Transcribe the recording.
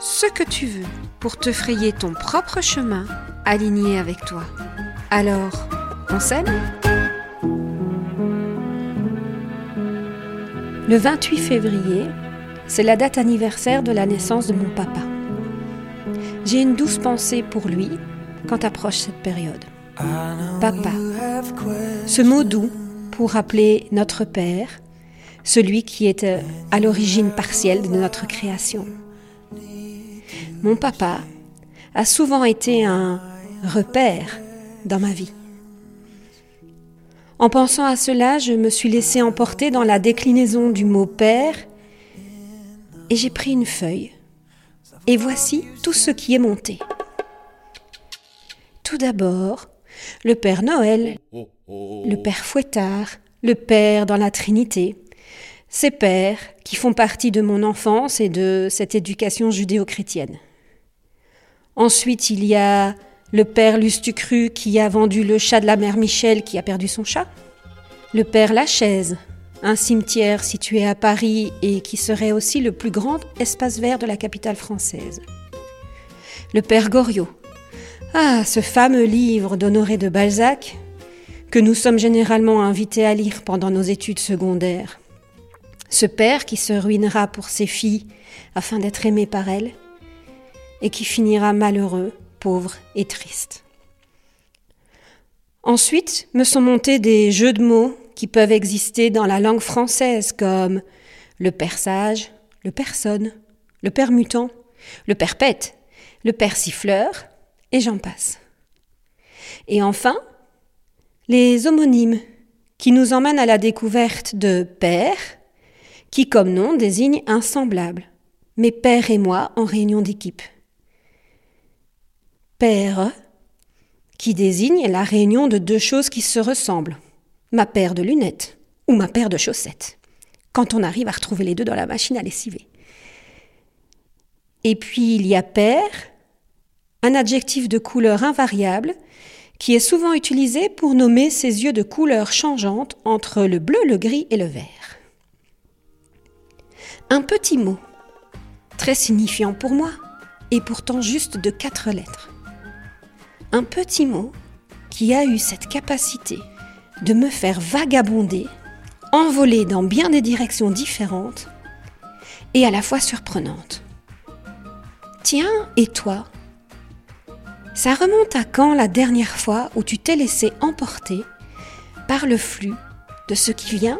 ce que tu veux pour te frayer ton propre chemin aligné avec toi. Alors, on s'aime Le 28 février, c'est la date anniversaire de la naissance de mon papa. J'ai une douce pensée pour lui quand approche cette période. Papa. Ce mot doux pour rappeler notre Père, celui qui est à l'origine partielle de notre création. Mon papa a souvent été un repère dans ma vie. En pensant à cela, je me suis laissé emporter dans la déclinaison du mot père et j'ai pris une feuille. Et voici tout ce qui est monté. Tout d'abord, le Père Noël, le Père Fouettard, le Père dans la Trinité, ces pères qui font partie de mon enfance et de cette éducation judéo-chrétienne. Ensuite, il y a le père Lustucru qui a vendu le chat de la mère Michel qui a perdu son chat. Le père Lachaise, un cimetière situé à Paris et qui serait aussi le plus grand espace vert de la capitale française. Le père Goriot. Ah, ce fameux livre d'Honoré de Balzac que nous sommes généralement invités à lire pendant nos études secondaires. Ce père qui se ruinera pour ses filles afin d'être aimé par elles et qui finira malheureux, pauvre et triste. Ensuite me sont montés des jeux de mots qui peuvent exister dans la langue française comme le père sage, le personne, le père mutant, le perpète, le persifleur, et j'en passe. Et enfin, les homonymes qui nous emmènent à la découverte de père, qui comme nom désigne un semblable, mes père et moi en réunion d'équipe paire, qui désigne la réunion de deux choses qui se ressemblent. Ma paire de lunettes ou ma paire de chaussettes, quand on arrive à retrouver les deux dans la machine à lessiver. Et puis il y a paire, un adjectif de couleur invariable qui est souvent utilisé pour nommer ces yeux de couleur changeante entre le bleu, le gris et le vert. Un petit mot, très signifiant pour moi, et pourtant juste de quatre lettres. Un petit mot qui a eu cette capacité de me faire vagabonder, envoler dans bien des directions différentes et à la fois surprenantes. Tiens, et toi? Ça remonte à quand la dernière fois où tu t'es laissé emporter par le flux de ce qui vient